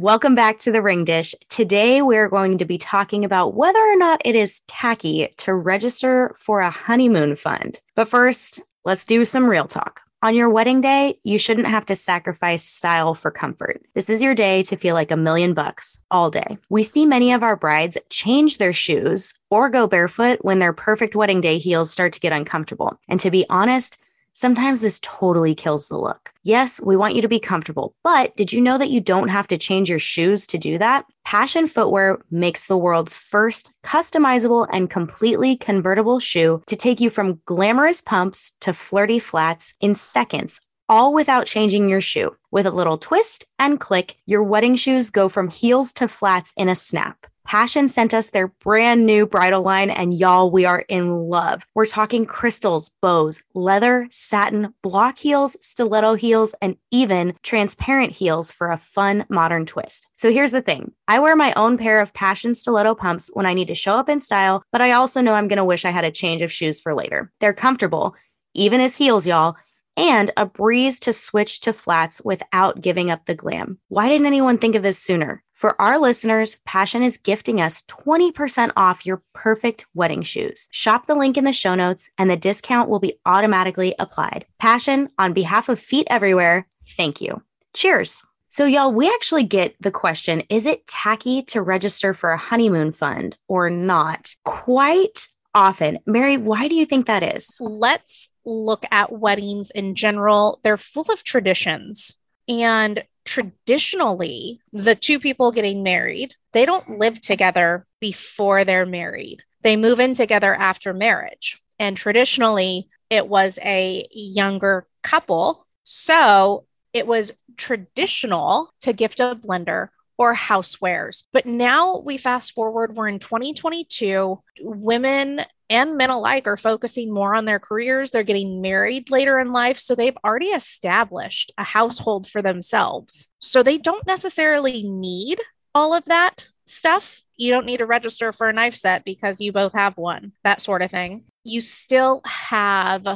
Welcome back to the Ring Dish. Today, we're going to be talking about whether or not it is tacky to register for a honeymoon fund. But first, let's do some real talk. On your wedding day, you shouldn't have to sacrifice style for comfort. This is your day to feel like a million bucks all day. We see many of our brides change their shoes or go barefoot when their perfect wedding day heels start to get uncomfortable. And to be honest, Sometimes this totally kills the look. Yes, we want you to be comfortable, but did you know that you don't have to change your shoes to do that? Pashion Footwear makes the world's first customizable and completely convertible shoe to take you from glamorous pumps to flirty flats in seconds all without changing your shoe. With a little twist and click, your wedding shoes go from heels to flats in a snap. Pashion sent us their brand new bridal line, and y'all, we are in love. We're talking crystals, bows, leather, satin, block heels, stiletto heels, and even transparent heels for a fun modern twist. So here's the thing I wear my own pair of Pashion stiletto pumps when I need to show up in style, but I also know I'm going to wish I had a change of shoes for later. They're comfortable, even as heels, y'all and a breeze to switch to flats without giving up the glam. Why didn't anyone think of this sooner? For our listeners, Pashion is gifting us 20% off your perfect wedding shoes. Shop the link in the show notes and the discount will be automatically applied. Pashion, on behalf of Feet Everywhere, thank you. Cheers. So, y'all, we actually get the question is it tacky to register for a honeymoon fund or not? Quite often. Mary, why do you think that is? Let's look at weddings in general. They're full of traditions. And traditionally, the two people getting married, they don't live together before they're married. They move in together after marriage. And traditionally, it was a younger couple. So it was traditional to gift a blender or housewares. But now we fast forward, we're in 2022. Women and men alike are focusing more on their careers. They're getting married later in life. So they've already established a household for themselves. So they don't necessarily need all of that stuff. You don't need to register for a knife set because you both have one, that sort of thing. You still have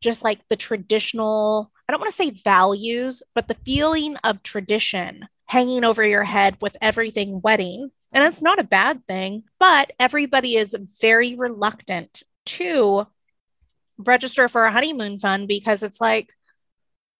just like the traditional, I don't want to say values, but the feeling of tradition hanging over your head with everything wedding and it's not a bad thing, but everybody is very reluctant to register for a honeymoon fund because it's like,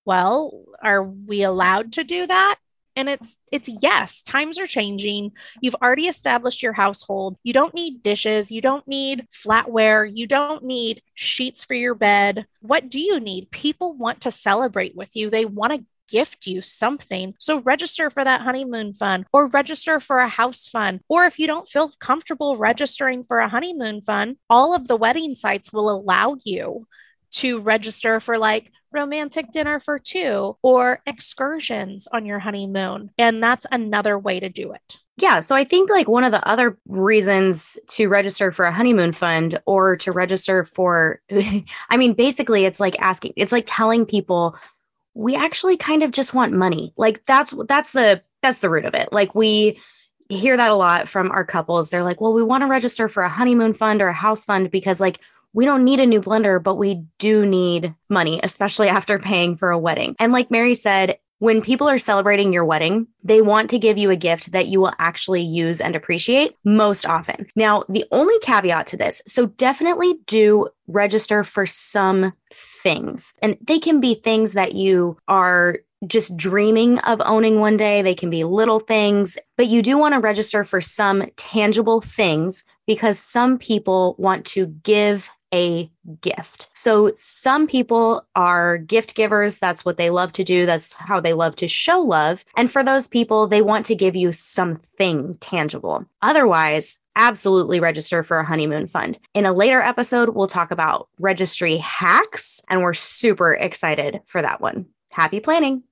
well, are we allowed to do that? And it's it's yes, times are changing. You've already established your household. You don't need dishes, you don't need flatware, you don't need sheets for your bed. What do you need? People want to celebrate with you. They want to gift you something. So register for that honeymoon fund or register for a house fund. Or if you don't feel comfortable registering for a honeymoon fund, all of the wedding sites will allow you to register for like romantic dinner for two or excursions on your honeymoon. And that's another way to do it. Yeah. So I think like one of the other reasons to register for a honeymoon fund or to register for, I mean, basically it's like asking, it's like telling people we actually kind of just want money. Like that's that's the that's the root of it. Like we hear that a lot from our couples. They're like, "Well, we want to register for a honeymoon fund or a house fund because like we don't need a new blender, but we do need money, especially after paying for a wedding." And like Mary said, when people are celebrating your wedding, they want to give you a gift that you will actually use and appreciate most often. Now, the only caveat to this, so definitely do register for some things. And they can be things that you are just dreaming of owning one day. They can be little things, but you do want to register for some tangible things because some people want to give a gift. So some people are gift givers. That's what they love to do. That's how they love to show love. And for those people, they want to give you something tangible. Otherwise, absolutely register for a honeymoon fund. In a later episode, we'll talk about registry hacks, and we're super excited for that one. Happy planning.